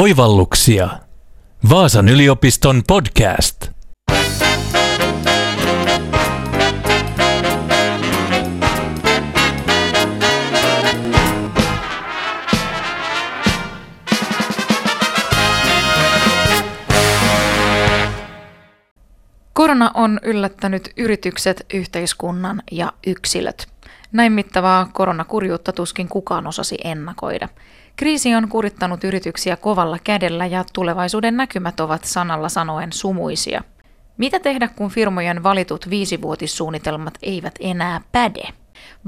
Oivalluksia. Vaasan yliopiston podcast. Korona on yllättänyt yritykset, yhteiskunnan ja yksilöt. Näin mittavaa koronakurjuutta tuskin kukaan osasi ennakoida. Kriisi on kurittanut yrityksiä kovalla kädellä ja tulevaisuuden näkymät ovat sanalla sanoen sumuisia. Mitä tehdä, kun firmojen valitut viisivuotissuunnitelmat eivät enää päde?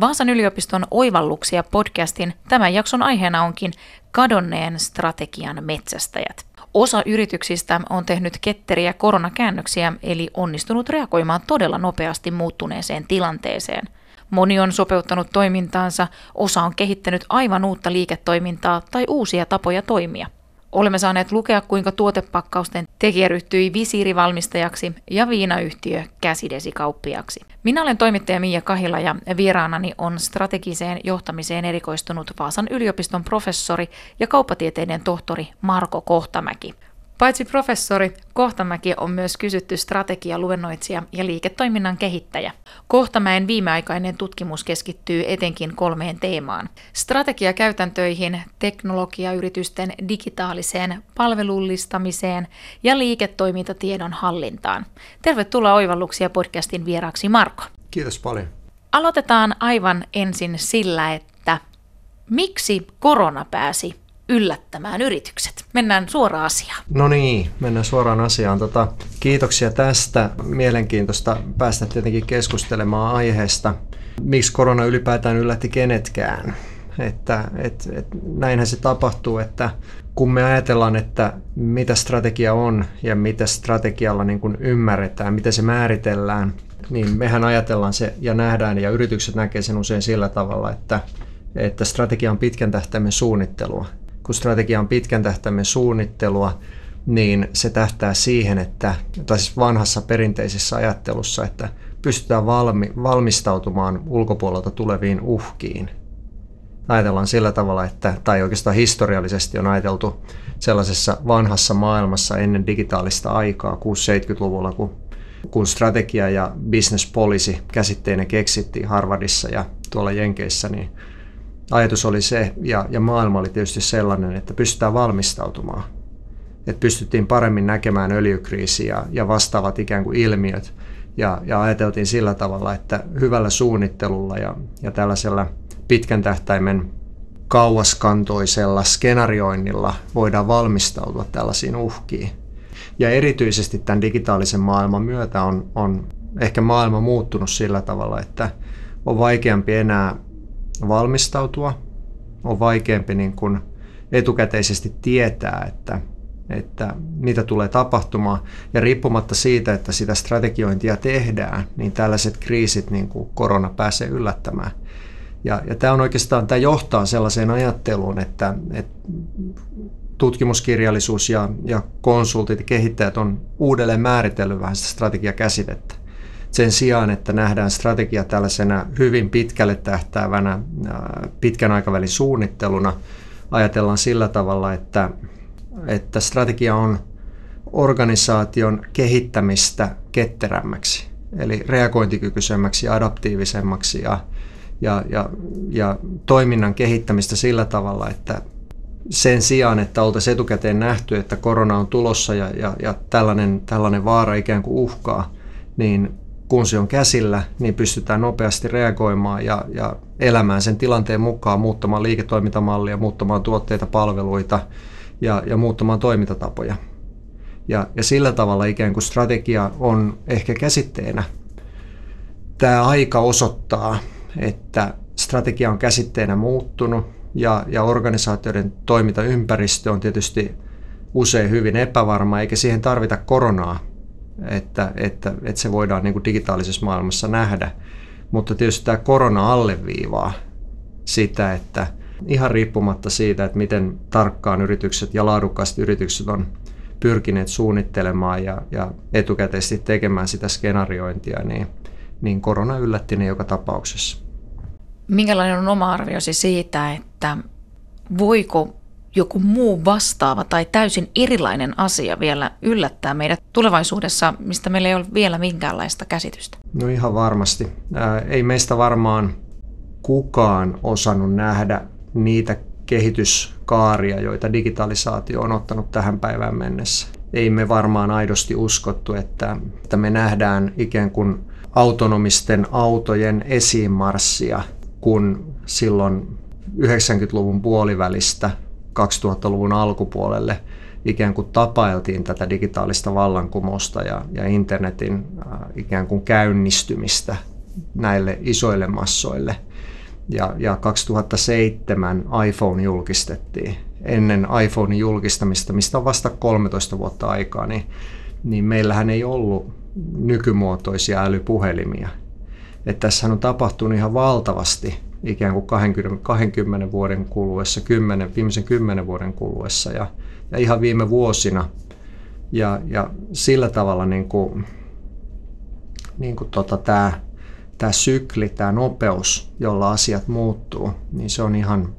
Vaasan yliopiston oivalluksia podcastin tämän jakson aiheena onkin kadonneen strategian metsästäjät. Osa yrityksistä on tehnyt ketteriä koronakäännöksiä, eli onnistunut reagoimaan todella nopeasti muuttuneeseen tilanteeseen. Moni on sopeuttanut toimintaansa, osa on kehittänyt aivan uutta liiketoimintaa tai uusia tapoja toimia. Olemme saaneet lukea, kuinka tuotepakkausten tekijä ryhtyi visiirivalmistajaksi ja viinayhtiö käsidesikauppiaksi. Minä olen toimittaja Mia Kahila ja vieraanani on strategiseen johtamiseen erikoistunut Vaasan yliopiston professori ja kauppatieteiden tohtori Marko Kohtamäki. Paitsi professori, Kohtamäki on myös kysytty strategialuennoitsija ja liiketoiminnan kehittäjä. Kohtamäen viimeaikainen tutkimus keskittyy etenkin kolmeen teemaan. Strategiakäytäntöihin, teknologiayritysten digitaaliseen palvelullistamiseen ja liiketoimintatiedon hallintaan. Tervetuloa Oivalluksia podcastin vieraaksi Marko. Kiitos paljon. Aloitetaan aivan ensin sillä, että miksi korona pääsi yllättämään yritykset. Mennään suoraan asiaan. No niin, mennään suoraan asiaan. Tota, kiitoksia tästä. Mielenkiintoista päästä tietenkin keskustelemaan aiheesta. Miksi korona ylipäätään yllätti kenetkään? Että, et, et, näinhän se tapahtuu, että kun me ajatellaan, että mitä strategia on ja mitä strategialla niin kuin ymmärretään, miten se määritellään, niin mehän ajatellaan se ja nähdään ja yritykset näkee sen usein sillä tavalla, että, että strategia on pitkän tähtäimen suunnittelua kun strategia on pitkän tähtäimen suunnittelua, niin se tähtää siihen, että, tai siis vanhassa perinteisessä ajattelussa, että pystytään valmi, valmistautumaan ulkopuolelta tuleviin uhkiin. Ajatellaan sillä tavalla, että, tai oikeastaan historiallisesti on ajateltu sellaisessa vanhassa maailmassa ennen digitaalista aikaa, 6-70-luvulla, kun, kun strategia ja business policy käsitteinä keksittiin Harvardissa ja tuolla Jenkeissä, niin ajatus oli se, ja, ja maailma oli tietysti sellainen, että pystytään valmistautumaan. Että pystyttiin paremmin näkemään öljykriisi ja, ja vastaavat ikään kuin ilmiöt. Ja, ja ajateltiin sillä tavalla, että hyvällä suunnittelulla ja, ja tällaisella pitkän tähtäimen kauaskantoisella skenarioinnilla voidaan valmistautua tällaisiin uhkiin. Ja erityisesti tämän digitaalisen maailman myötä on, on ehkä maailma muuttunut sillä tavalla, että on vaikeampi enää valmistautua, on vaikeampi niin kuin etukäteisesti tietää, että, että mitä tulee tapahtumaan. Ja riippumatta siitä, että sitä strategiointia tehdään, niin tällaiset kriisit, niin kuin korona, pääsee yllättämään. Ja, ja tämä on oikeastaan, tämä johtaa sellaiseen ajatteluun, että, että tutkimuskirjallisuus ja, ja konsultit ja kehittäjät on uudelleen määritellyt vähän sitä strategiakäsitettä sen sijaan, että nähdään strategia tällaisena hyvin pitkälle tähtäävänä pitkän aikavälin suunnitteluna, ajatellaan sillä tavalla, että, että strategia on organisaation kehittämistä ketterämmäksi, eli reagointikykyisemmäksi adaptiivisemmaksi ja, ja, ja, ja toiminnan kehittämistä sillä tavalla, että sen sijaan, että oltaisiin etukäteen nähty, että korona on tulossa ja, ja, ja tällainen, tällainen vaara ikään kuin uhkaa, niin kun se on käsillä, niin pystytään nopeasti reagoimaan ja, ja elämään sen tilanteen mukaan, muuttamaan liiketoimintamallia, muuttamaan tuotteita, palveluita ja, ja muuttamaan toimintatapoja. Ja, ja sillä tavalla ikään kuin strategia on ehkä käsitteenä. Tämä aika osoittaa, että strategia on käsitteenä muuttunut ja, ja organisaatioiden toimintaympäristö on tietysti usein hyvin epävarma, eikä siihen tarvita koronaa että, että, että se voidaan niin kuin digitaalisessa maailmassa nähdä. Mutta tietysti tämä korona alleviivaa sitä, että ihan riippumatta siitä, että miten tarkkaan yritykset ja laadukkaasti yritykset on pyrkineet suunnittelemaan ja, ja etukäteisesti tekemään sitä skenaariointia, niin, niin korona yllätti ne joka tapauksessa. Minkälainen on oma arviosi siitä, että voiko joku muu vastaava tai täysin erilainen asia vielä yllättää meidät tulevaisuudessa, mistä meillä ei ole vielä minkäänlaista käsitystä? No ihan varmasti. Ää, ei meistä varmaan kukaan osannut nähdä niitä kehityskaaria, joita digitalisaatio on ottanut tähän päivään mennessä. Ei me varmaan aidosti uskottu, että, että me nähdään ikään kuin autonomisten autojen esiinmarssia, kun silloin 90-luvun puolivälistä 2000-luvun alkupuolelle ikään kuin tapailtiin tätä digitaalista vallankumousta ja, ja internetin äh, ikään kuin käynnistymistä näille isoille massoille. Ja, ja 2007 iPhone julkistettiin. Ennen iPhonein julkistamista, mistä on vasta 13 vuotta aikaa, niin, niin meillähän ei ollut nykymuotoisia älypuhelimia. Että tässähän on tapahtunut ihan valtavasti ikään kuin 20, 20 vuoden kuluessa, 10, viimeisen 10 vuoden kuluessa ja, ja ihan viime vuosina. Ja, ja sillä tavalla niin kuin, niin kuin tota, tämä, tämä sykli, tämä nopeus, jolla asiat muuttuu, niin se on ihan,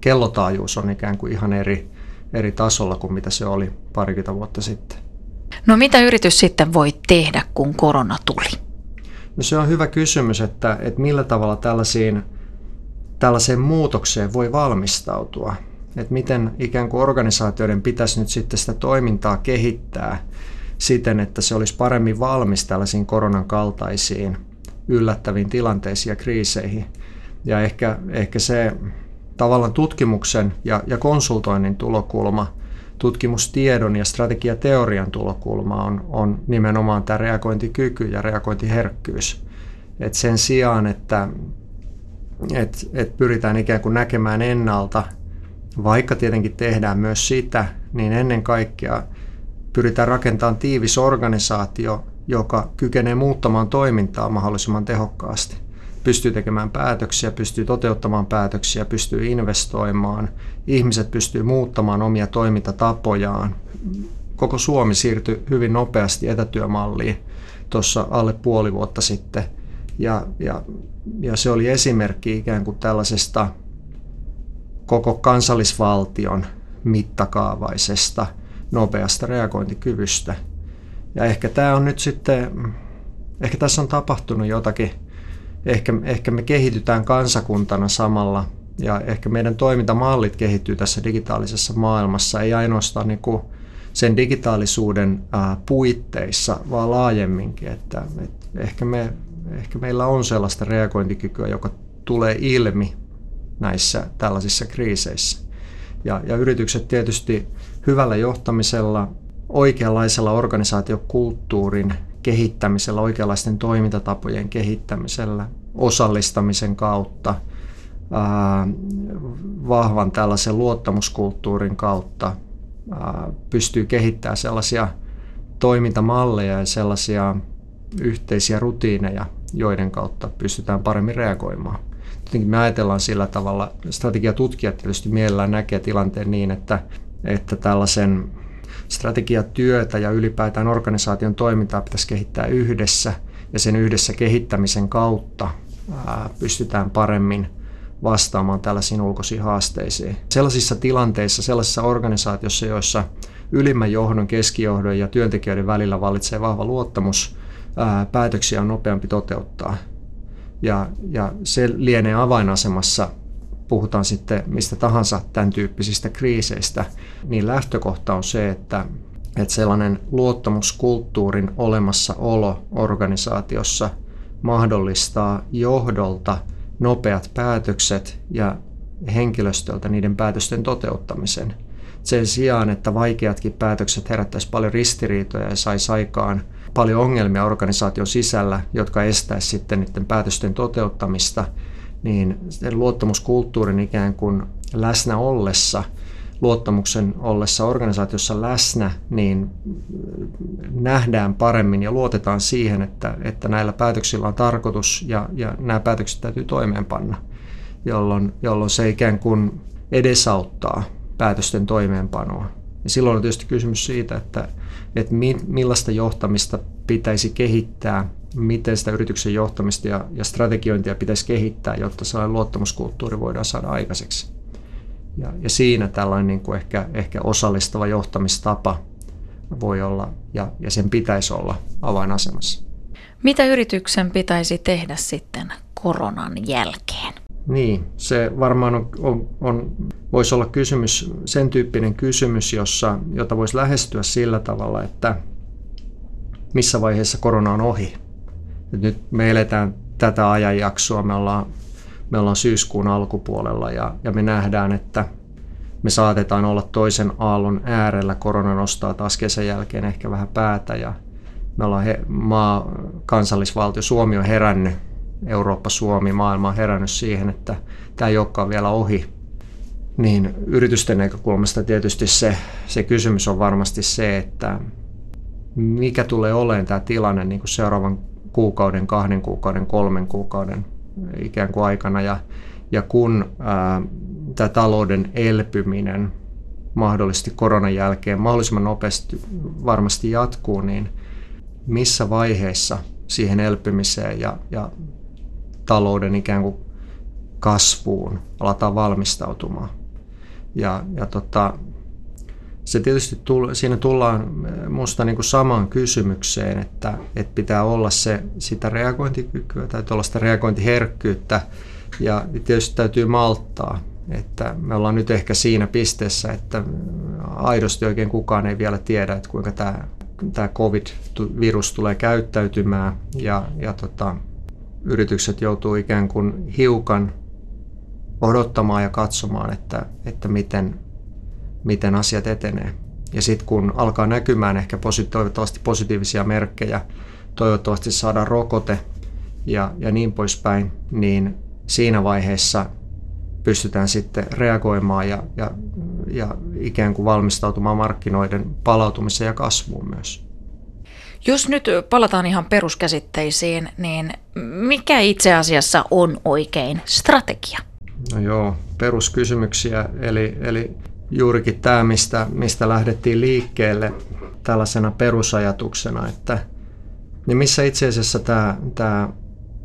kellotaajuus on ikään kuin ihan eri, eri tasolla kuin mitä se oli parikymmentä vuotta sitten. No mitä yritys sitten voi tehdä, kun korona tuli? No se on hyvä kysymys, että, että millä tavalla tällaisiin tällaiseen muutokseen voi valmistautua. Että miten ikään kuin organisaatioiden pitäisi nyt sitten sitä toimintaa kehittää siten, että se olisi paremmin valmis tällaisiin koronan kaltaisiin yllättäviin tilanteisiin ja kriiseihin. Ja ehkä, ehkä se tavallaan tutkimuksen ja, ja konsultoinnin tulokulma, tutkimustiedon ja strategiateorian tulokulma on, on nimenomaan tämä reagointikyky ja reagointiherkkyys. Et sen sijaan, että että et pyritään ikään kuin näkemään ennalta, vaikka tietenkin tehdään myös sitä, niin ennen kaikkea pyritään rakentamaan tiivis organisaatio, joka kykenee muuttamaan toimintaa mahdollisimman tehokkaasti. Pystyy tekemään päätöksiä, pystyy toteuttamaan päätöksiä, pystyy investoimaan, ihmiset pystyy muuttamaan omia toimintatapojaan. Koko Suomi siirtyi hyvin nopeasti etätyömalliin tuossa alle puoli vuotta sitten. Ja, ja ja se oli esimerkki ikään kuin tällaisesta koko kansallisvaltion mittakaavaisesta nopeasta reagointikyvystä. Ja ehkä tämä on nyt sitten, ehkä tässä on tapahtunut jotakin, ehkä, ehkä me kehitytään kansakuntana samalla ja ehkä meidän toimintamallit kehittyy tässä digitaalisessa maailmassa, ei ainoastaan niin kuin sen digitaalisuuden puitteissa, vaan laajemminkin, että, että ehkä me ehkä meillä on sellaista reagointikykyä, joka tulee ilmi näissä tällaisissa kriiseissä. Ja, ja yritykset tietysti hyvällä johtamisella, oikeanlaisella organisaatiokulttuurin kehittämisellä, oikeanlaisten toimintatapojen kehittämisellä, osallistamisen kautta, ää, vahvan tällaisen luottamuskulttuurin kautta ää, pystyy kehittämään sellaisia toimintamalleja ja sellaisia yhteisiä rutiineja, joiden kautta pystytään paremmin reagoimaan. Tietenkin me ajatellaan sillä tavalla, strategiatutkijat tietysti mielellään näkee tilanteen niin, että, että tällaisen strategiatyötä ja ylipäätään organisaation toimintaa pitäisi kehittää yhdessä ja sen yhdessä kehittämisen kautta ää, pystytään paremmin vastaamaan tällaisiin ulkoisiin haasteisiin. Sellaisissa tilanteissa, sellaisissa organisaatioissa, joissa ylimmän johdon, keskijohdon ja työntekijöiden välillä vallitsee vahva luottamus, ää, päätöksiä on nopeampi toteuttaa. Ja, ja se lienee avainasemassa, puhutaan sitten mistä tahansa tämän tyyppisistä kriiseistä, niin lähtökohta on se, että, että sellainen luottamuskulttuurin olemassaolo organisaatiossa mahdollistaa johdolta nopeat päätökset ja henkilöstöltä niiden päätösten toteuttamisen. Sen sijaan, että vaikeatkin päätökset herättäisi paljon ristiriitoja ja saisi aikaan paljon ongelmia organisaation sisällä, jotka estäisivät sitten niiden päätösten toteuttamista, niin luottamuskulttuurin ikään kuin läsnä ollessa, luottamuksen ollessa organisaatiossa läsnä, niin nähdään paremmin ja luotetaan siihen, että, että näillä päätöksillä on tarkoitus ja, ja nämä päätökset täytyy toimeenpanna, jolloin, jolloin se ikään kuin edesauttaa päätösten toimeenpanoa. Ja silloin on tietysti kysymys siitä, että, että mi, millaista johtamista pitäisi kehittää, miten sitä yrityksen johtamista ja, ja strategiointia pitäisi kehittää, jotta sellainen luottamuskulttuuri voidaan saada aikaiseksi. ja, ja siinä tällainen niin kuin ehkä, ehkä osallistava johtamistapa voi olla ja, ja sen pitäisi olla avainasemassa. Mitä yrityksen pitäisi tehdä sitten koronan jälkeen? Niin, se varmaan on, on, on, voisi olla kysymys, sen tyyppinen kysymys, jossa, jota voisi lähestyä sillä tavalla, että missä vaiheessa korona on ohi. Et nyt me eletään tätä ajanjaksoa, me ollaan, me ollaan syyskuun alkupuolella ja, ja me nähdään, että me saatetaan olla toisen aallon äärellä. Korona nostaa taas kesän jälkeen ehkä vähän päätä ja me ollaan he, maa, kansallisvaltio, Suomi on herännyt, Eurooppa, Suomi, maailma on herännyt siihen, että tämä ei olekaan vielä ohi. Niin yritysten näkökulmasta tietysti se, se kysymys on varmasti se, että mikä tulee olemaan tämä tilanne niin kuin seuraavan kuukauden, kahden kuukauden, kolmen kuukauden ikään kuin aikana. Ja, ja kun ää, tämä talouden elpyminen mahdollisesti koronan jälkeen mahdollisimman nopeasti varmasti jatkuu, niin missä vaiheessa siihen elpymiseen ja, ja talouden ikään kuin kasvuun aletaan valmistautumaan. Ja, ja tota, se tietysti tull, siinä tullaan minusta niin kuin samaan kysymykseen, että, että pitää olla se, sitä reagointikykyä tai tuollaista reagointiherkkyyttä ja tietysti täytyy malttaa. Että me ollaan nyt ehkä siinä pisteessä, että aidosti oikein kukaan ei vielä tiedä, että kuinka tämä, tämä COVID-virus tulee käyttäytymään ja, ja tota, yritykset joutuu ikään kuin hiukan odottamaan ja katsomaan, että, että miten, miten asiat etenee. Ja sitten kun alkaa näkymään ehkä toivottavasti positiivisia merkkejä, toivottavasti saadaan rokote ja, ja niin poispäin, niin siinä vaiheessa pystytään sitten reagoimaan ja, ja, ja ikään kuin valmistautumaan markkinoiden palautumiseen ja kasvuun myös. Jos nyt palataan ihan peruskäsitteisiin, niin mikä itse asiassa on oikein strategia? No joo, peruskysymyksiä. Eli, eli juurikin tämä, mistä, mistä lähdettiin liikkeelle tällaisena perusajatuksena, että niin missä itse asiassa tämä, tämä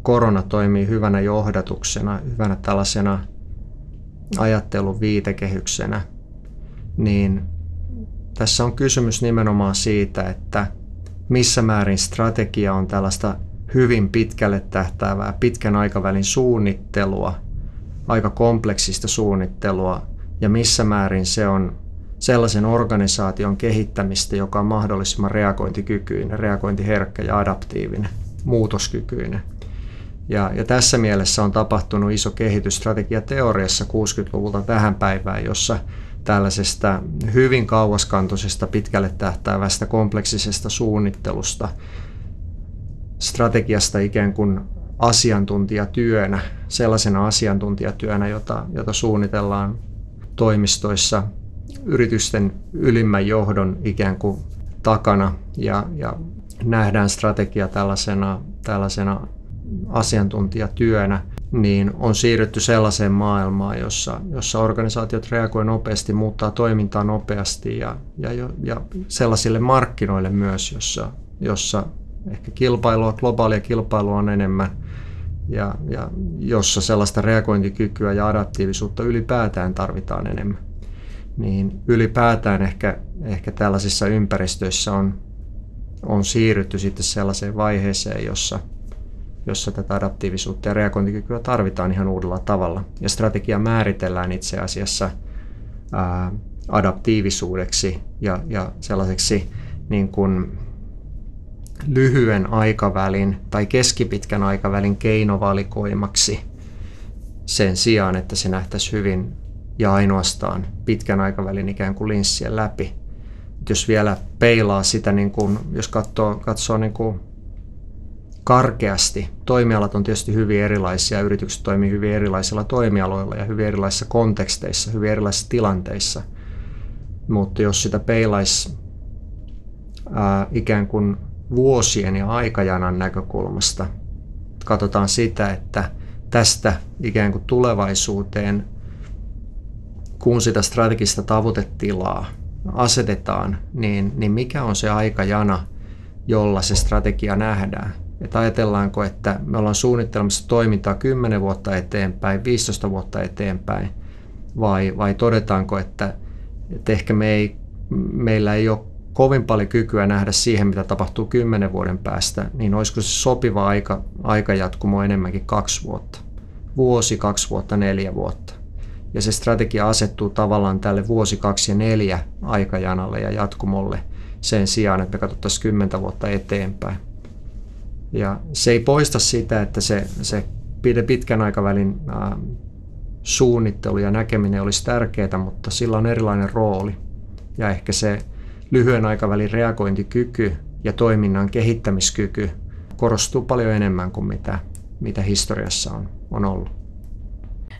korona toimii hyvänä johdatuksena, hyvänä tällaisena ajattelun viitekehyksenä, niin tässä on kysymys nimenomaan siitä, että missä määrin strategia on tällaista hyvin pitkälle tähtäävää pitkän aikavälin suunnittelua, aika kompleksista suunnittelua ja missä määrin se on sellaisen organisaation kehittämistä, joka on mahdollisimman reagointikykyinen, reagointiherkkä ja adaptiivinen, muutoskykyinen. Ja, ja tässä mielessä on tapahtunut iso kehitys strategiateoriassa 60-luvulta tähän päivään, jossa tällaisesta hyvin kauaskantoisesta, pitkälle tähtäävästä, kompleksisesta suunnittelusta, strategiasta ikään kuin asiantuntijatyönä, sellaisena asiantuntijatyönä, jota, jota suunnitellaan toimistoissa yritysten ylimmän johdon ikään kuin takana. Ja, ja nähdään strategia tällaisena, tällaisena asiantuntijatyönä, niin on siirrytty sellaiseen maailmaan, jossa, jossa organisaatiot reagoivat nopeasti, muuttaa toimintaa nopeasti ja, ja, ja sellaisille markkinoille myös, jossa, jossa ehkä kilpailua, globaalia kilpailua on enemmän ja, ja jossa sellaista reagointikykyä ja adaptiivisuutta ylipäätään tarvitaan enemmän. Niin ylipäätään ehkä, ehkä tällaisissa ympäristöissä on, on siirrytty sitten sellaiseen vaiheeseen, jossa – jossa tätä adaptiivisuutta ja reagointikykyä tarvitaan ihan uudella tavalla. Ja strategia määritellään itse asiassa ää, adaptiivisuudeksi ja, ja sellaiseksi niin kuin lyhyen aikavälin tai keskipitkän aikavälin keinovalikoimaksi sen sijaan, että se nähtäisi hyvin ja ainoastaan pitkän aikavälin ikään kuin linssien läpi. Jos vielä peilaa sitä, niin kuin, jos katsoo, katsoo niin kuin karkeasti. Toimialat on tietysti hyvin erilaisia, yritykset toimii hyvin erilaisilla toimialoilla ja hyvin erilaisissa konteksteissa, hyvin erilaisissa tilanteissa. Mutta jos sitä peilaisi ää, ikään kuin vuosien ja aikajanan näkökulmasta, katsotaan sitä, että tästä ikään kuin tulevaisuuteen, kun sitä strategista tavoitetilaa asetetaan, niin, niin mikä on se aikajana, jolla se strategia nähdään? Että ajatellaanko, että me ollaan suunnittelemassa toimintaa 10 vuotta eteenpäin, 15 vuotta eteenpäin, vai, vai todetaanko, että, että ehkä me ei, meillä ei ole kovin paljon kykyä nähdä siihen, mitä tapahtuu kymmenen vuoden päästä, niin olisiko se sopiva aika, aikajatkumo enemmänkin kaksi vuotta? Vuosi, kaksi vuotta, neljä vuotta. Ja se strategia asettuu tavallaan tälle vuosi, kaksi ja neljä aikajanalle ja jatkumolle sen sijaan, että me katsottaisiin kymmentä vuotta eteenpäin. Ja se ei poista sitä, että se, se pitkän aikavälin suunnittelu ja näkeminen olisi tärkeää, mutta sillä on erilainen rooli. Ja ehkä se lyhyen aikavälin reagointikyky ja toiminnan kehittämiskyky korostuu paljon enemmän kuin mitä, mitä historiassa on, on ollut.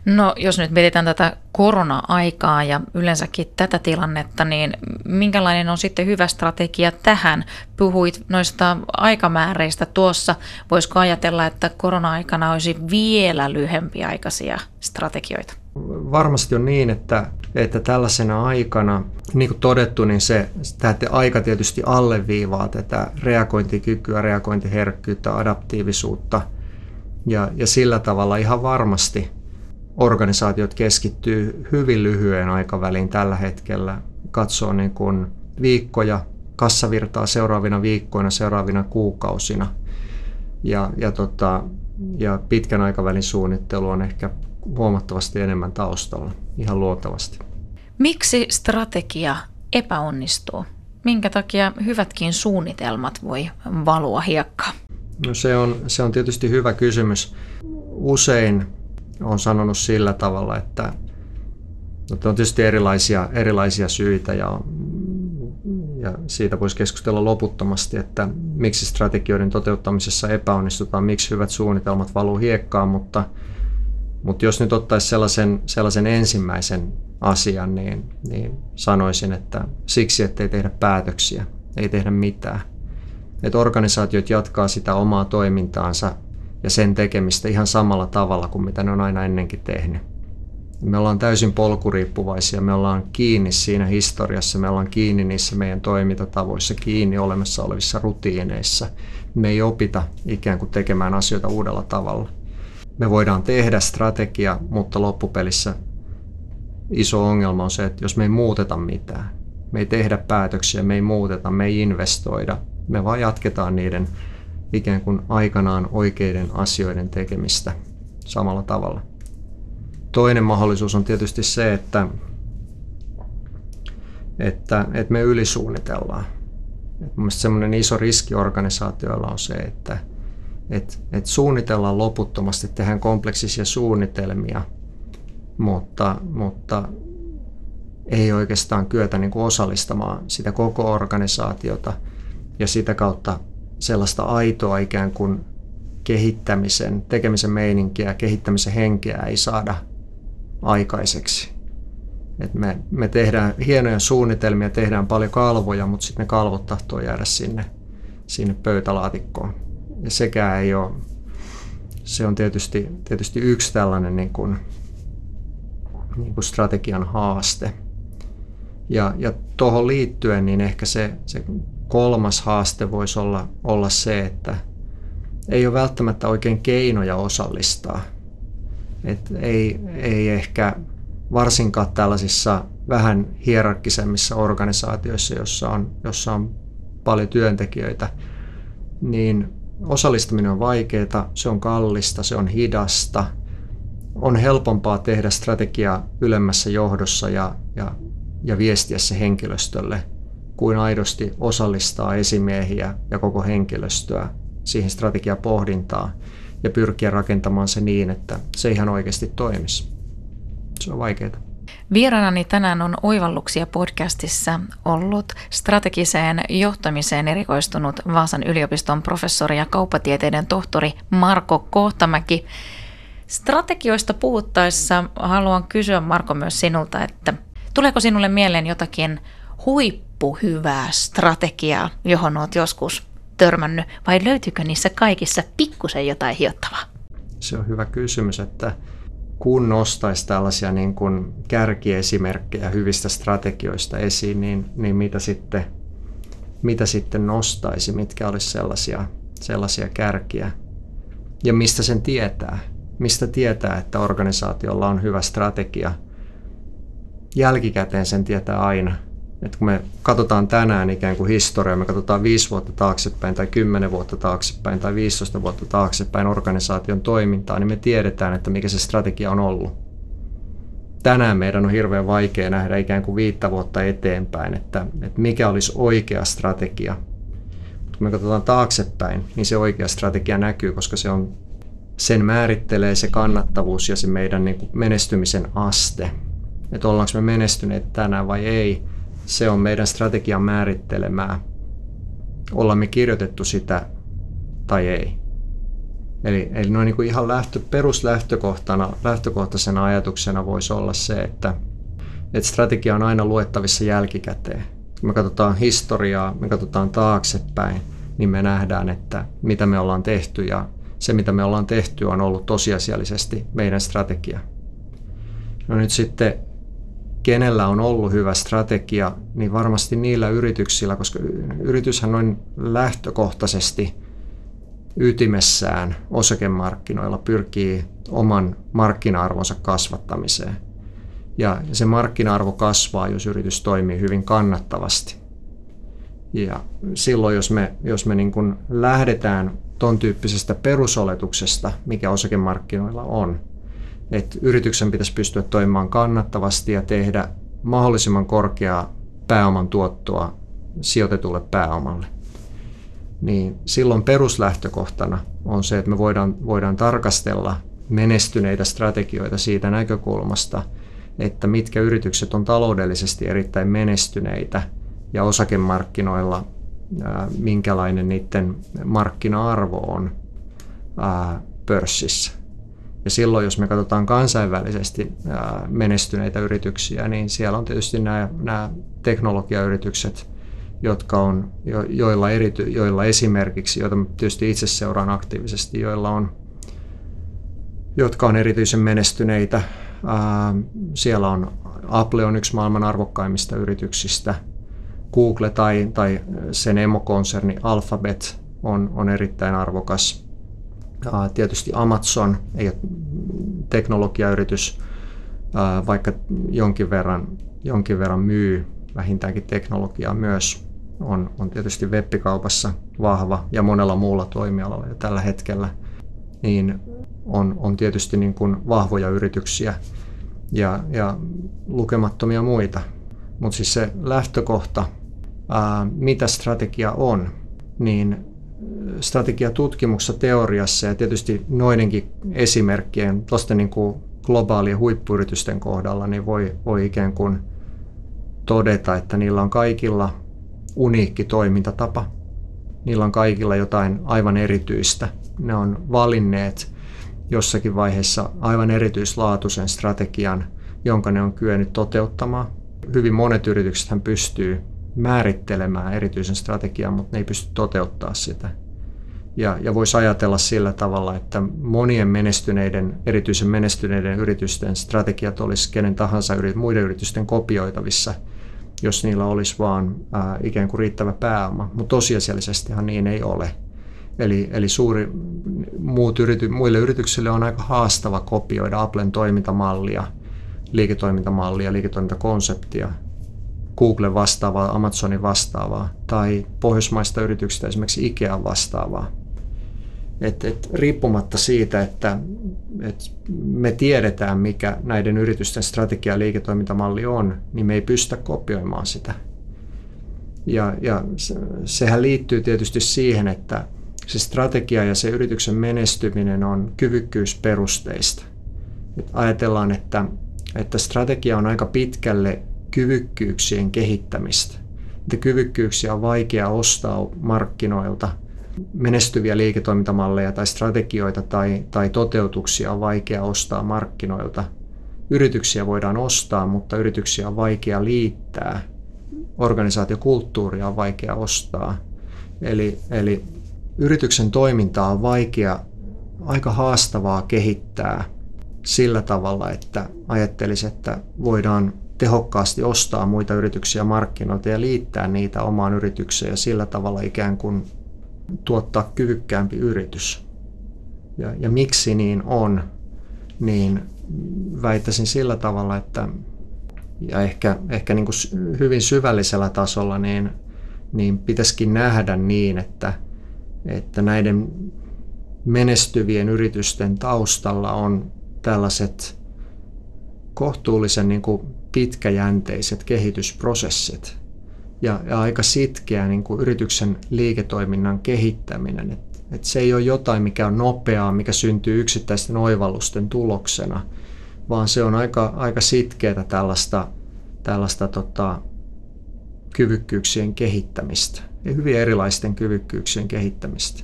No jos nyt mietitään tätä korona-aikaa ja yleensäkin tätä tilannetta, niin minkälainen on sitten hyvä strategia tähän? Puhuit noista aikamääreistä tuossa. Voisiko ajatella, että korona-aikana olisi vielä lyhempiaikaisia strategioita? Varmasti on niin, että, että tällaisena aikana, niin kuin todettu, niin se tämä aika tietysti alleviivaa tätä reagointikykyä, reagointiherkkyyttä, adaptiivisuutta ja, ja sillä tavalla ihan varmasti – organisaatiot keskittyy hyvin lyhyen aikaväliin tällä hetkellä, katsoo niin kuin viikkoja, kassavirtaa seuraavina viikkoina, seuraavina kuukausina. Ja, ja, tota, ja pitkän aikavälin suunnittelu on ehkä huomattavasti enemmän taustalla, ihan luultavasti. Miksi strategia epäonnistuu? Minkä takia hyvätkin suunnitelmat voi valua hiekkaan? No se on, se on tietysti hyvä kysymys. Usein on sanonut sillä tavalla, että on tietysti erilaisia, erilaisia syitä ja, ja siitä voisi keskustella loputtomasti, että miksi strategioiden toteuttamisessa epäonnistutaan, miksi hyvät suunnitelmat valuu hiekkaan, mutta, mutta jos nyt ottaisi sellaisen, sellaisen ensimmäisen asian, niin, niin sanoisin, että siksi, ettei tehdä päätöksiä, ei tehdä mitään. Että organisaatiot jatkaa sitä omaa toimintaansa ja sen tekemistä ihan samalla tavalla kuin mitä ne on aina ennenkin tehnyt. Me ollaan täysin polkuriippuvaisia, me ollaan kiinni siinä historiassa, me ollaan kiinni niissä meidän toimintatavoissa, kiinni olemassa olevissa rutiineissa. Me ei opita ikään kuin tekemään asioita uudella tavalla. Me voidaan tehdä strategia, mutta loppupelissä iso ongelma on se, että jos me ei muuteta mitään, me ei tehdä päätöksiä, me ei muuteta, me ei investoida, me vaan jatketaan niiden ikään kuin aikanaan oikeiden asioiden tekemistä samalla tavalla. Toinen mahdollisuus on tietysti se, että, että, että me ylisuunnitellaan. Mielestäni semmoinen iso riski organisaatioilla on se, että, että, että suunnitellaan loputtomasti, tehdään kompleksisia suunnitelmia, mutta, mutta ei oikeastaan kyetä niin kuin osallistamaan sitä koko organisaatiota ja sitä kautta sellaista aitoa ikään kuin kehittämisen, tekemisen meininkiä, kehittämisen henkeä ei saada aikaiseksi. Et me, me tehdään hienoja suunnitelmia, tehdään paljon kalvoja, mutta sitten ne kalvot tahtoo jäädä sinne, sinne pöytälaatikkoon. Ja sekään ei ole, se on tietysti, tietysti yksi tällainen niin kuin, niin kuin strategian haaste. Ja, ja tuohon liittyen niin ehkä se, se kolmas haaste voisi olla, olla se, että ei ole välttämättä oikein keinoja osallistaa. Et ei, ei ehkä varsinkaan tällaisissa vähän hierarkkisemmissa organisaatioissa, jossa on, jossa on paljon työntekijöitä, niin osallistuminen on vaikeaa, se on kallista, se on hidasta. On helpompaa tehdä strategia ylemmässä johdossa ja, ja, ja viestiä se henkilöstölle kuin aidosti osallistaa esimiehiä ja koko henkilöstöä siihen strategiapohdintaan ja pyrkiä rakentamaan se niin, että se ihan oikeasti toimisi. Se on vaikeaa. Vieraanani tänään on Oivalluksia podcastissa ollut strategiseen johtamiseen erikoistunut Vaasan yliopiston professori ja kauppatieteiden tohtori Marko Kohtamäki. Strategioista puhuttaessa haluan kysyä Marko myös sinulta, että tuleeko sinulle mieleen jotakin huippuhyvää strategiaa, johon olet joskus törmännyt, vai löytyykö niissä kaikissa pikkusen jotain hiottavaa? Se on hyvä kysymys, että kun nostaisi tällaisia niin kuin kärkiesimerkkejä hyvistä strategioista esiin, niin, niin mitä, sitten, mitä sitten nostaisi, mitkä olisi sellaisia, sellaisia kärkiä ja mistä sen tietää, mistä tietää, että organisaatiolla on hyvä strategia jälkikäteen sen tietää aina. Et kun me katsotaan tänään ikään kuin historiaa, me katsotaan viisi vuotta taaksepäin tai kymmenen vuotta taaksepäin tai 15 vuotta taaksepäin organisaation toimintaa, niin me tiedetään, että mikä se strategia on ollut. Tänään meidän on hirveän vaikea nähdä ikään kuin viittä vuotta eteenpäin, että, että mikä olisi oikea strategia. Mutta kun me katsotaan taaksepäin, niin se oikea strategia näkyy, koska se on, sen määrittelee se kannattavuus ja se meidän niin kuin menestymisen aste. Että ollaanko me menestyneet tänään vai ei, se on meidän strategian määrittelemää. Ollaan me kirjoitettu sitä tai ei. Eli, eli noin niin ihan lähtö, peruslähtökohtana, lähtökohtaisena ajatuksena voisi olla se, että, että strategia on aina luettavissa jälkikäteen. Kun me katsotaan historiaa, me katsotaan taaksepäin, niin me nähdään, että mitä me ollaan tehty ja se, mitä me ollaan tehty, on ollut tosiasiallisesti meidän strategia. No nyt sitten kenellä on ollut hyvä strategia, niin varmasti niillä yrityksillä, koska yrityshän on lähtökohtaisesti ytimessään osakemarkkinoilla pyrkii oman markkina-arvonsa kasvattamiseen. Ja se markkina-arvo kasvaa, jos yritys toimii hyvin kannattavasti. Ja silloin, jos me, jos me niin lähdetään ton tyyppisestä perusoletuksesta, mikä osakemarkkinoilla on, että yrityksen pitäisi pystyä toimimaan kannattavasti ja tehdä mahdollisimman korkeaa pääoman tuottoa sijoitetulle pääomalle. Niin silloin peruslähtökohtana on se, että me voidaan, voidaan tarkastella menestyneitä strategioita siitä näkökulmasta, että mitkä yritykset on taloudellisesti erittäin menestyneitä ja osakemarkkinoilla minkälainen niiden markkina-arvo on pörssissä. Ja silloin, jos me katsotaan kansainvälisesti menestyneitä yrityksiä, niin siellä on tietysti nämä, nämä teknologiayritykset, jotka on, jo, joilla, erity, joilla esimerkiksi, joita tietysti itse seuraan aktiivisesti, joilla on, jotka on erityisen menestyneitä. Siellä on Apple on yksi maailman arvokkaimmista yrityksistä. Google tai, tai sen emokonserni Alphabet on, on erittäin arvokas Tietysti Amazon ei ole teknologiayritys, vaikka jonkin verran, jonkin verran myy vähintäänkin teknologiaa myös, on, on tietysti webbikaupassa vahva ja monella muulla toimialalla jo tällä hetkellä, niin on, on tietysti niin kuin vahvoja yrityksiä ja, ja lukemattomia muita. Mutta siis se lähtökohta, ää, mitä strategia on, niin strategiatutkimuksessa, teoriassa ja tietysti noidenkin esimerkkien, tuosta niin kuin globaalien huippuyritysten kohdalla, niin voi, voi ikään kuin todeta, että niillä on kaikilla uniikki toimintatapa. Niillä on kaikilla jotain aivan erityistä. Ne on valinneet jossakin vaiheessa aivan erityislaatuisen strategian, jonka ne on kyennyt toteuttamaan. Hyvin monet yritykset pystyy määrittelemään erityisen strategian, mutta ne ei pysty toteuttaa sitä. Ja, ja voisi ajatella sillä tavalla, että monien menestyneiden, erityisen menestyneiden yritysten strategiat olisi kenen tahansa yrit, muiden yritysten kopioitavissa, jos niillä olisi vaan ää, ikään kuin riittävä pääoma. Mutta tosiasiallisestihan niin ei ole. Eli, eli suuri, muut yrity, muille yrityksille on aika haastava kopioida Applen toimintamallia, liiketoimintamallia, liiketoimintakonseptia Google vastaavaa, Amazonin vastaavaa tai pohjoismaista yrityksistä esimerkiksi Ikea vastaavaa. Et, et, riippumatta siitä, että et me tiedetään, mikä näiden yritysten strategia- ja liiketoimintamalli on, niin me ei pystytä kopioimaan sitä. Ja, ja sehän liittyy tietysti siihen, että se strategia ja se yrityksen menestyminen on kyvykkyysperusteista. Et ajatellaan, että, että strategia on aika pitkälle kyvykkyyksien kehittämistä. Niitä kyvykkyyksiä on vaikea ostaa markkinoilta. Menestyviä liiketoimintamalleja tai strategioita tai, tai toteutuksia on vaikea ostaa markkinoilta. Yrityksiä voidaan ostaa, mutta yrityksiä on vaikea liittää. Organisaatiokulttuuria on vaikea ostaa. Eli, eli yrityksen toimintaa on vaikea, aika haastavaa kehittää sillä tavalla, että ajattelisi, että voidaan tehokkaasti ostaa muita yrityksiä markkinoilta ja liittää niitä omaan yritykseen ja sillä tavalla ikään kuin tuottaa kyvykkäämpi yritys. Ja, ja miksi niin on, niin väittäisin sillä tavalla, että ja ehkä, ehkä niin kuin hyvin syvällisellä tasolla niin, niin pitäisikin nähdä niin, että, että näiden menestyvien yritysten taustalla on tällaiset kohtuullisen niin kuin pitkäjänteiset kehitysprosessit ja, ja aika sitkeä niin kuin yrityksen liiketoiminnan kehittäminen. Et, et se ei ole jotain, mikä on nopeaa, mikä syntyy yksittäisten oivallusten tuloksena, vaan se on aika, aika sitkeää tällaista, tällaista tota, kyvykkyyksien kehittämistä ja hyvin erilaisten kyvykkyyksien kehittämistä.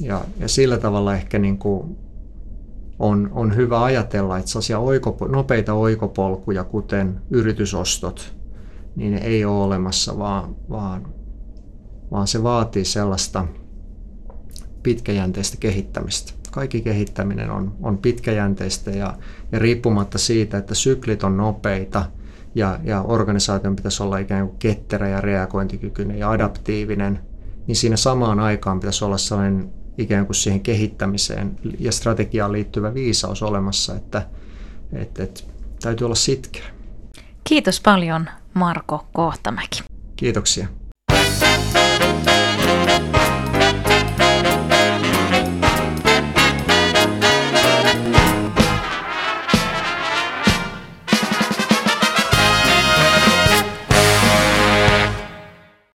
Ja, ja sillä tavalla ehkä niin kuin on, on hyvä ajatella, että sellaisia oikopo, nopeita oikopolkuja, kuten yritysostot, niin ei ole olemassa, vaan, vaan, vaan se vaatii sellaista pitkäjänteistä kehittämistä. Kaikki kehittäminen on, on pitkäjänteistä ja, ja riippumatta siitä, että syklit on nopeita ja, ja organisaation pitäisi olla ikään kuin ketterä ja reagointikykyinen ja adaptiivinen, niin siinä samaan aikaan pitäisi olla sellainen ikään kuin siihen kehittämiseen ja strategiaan liittyvä viisaus olemassa, että, että, että täytyy olla sitkeä. Kiitos paljon Marko Kohtamäki. Kiitoksia.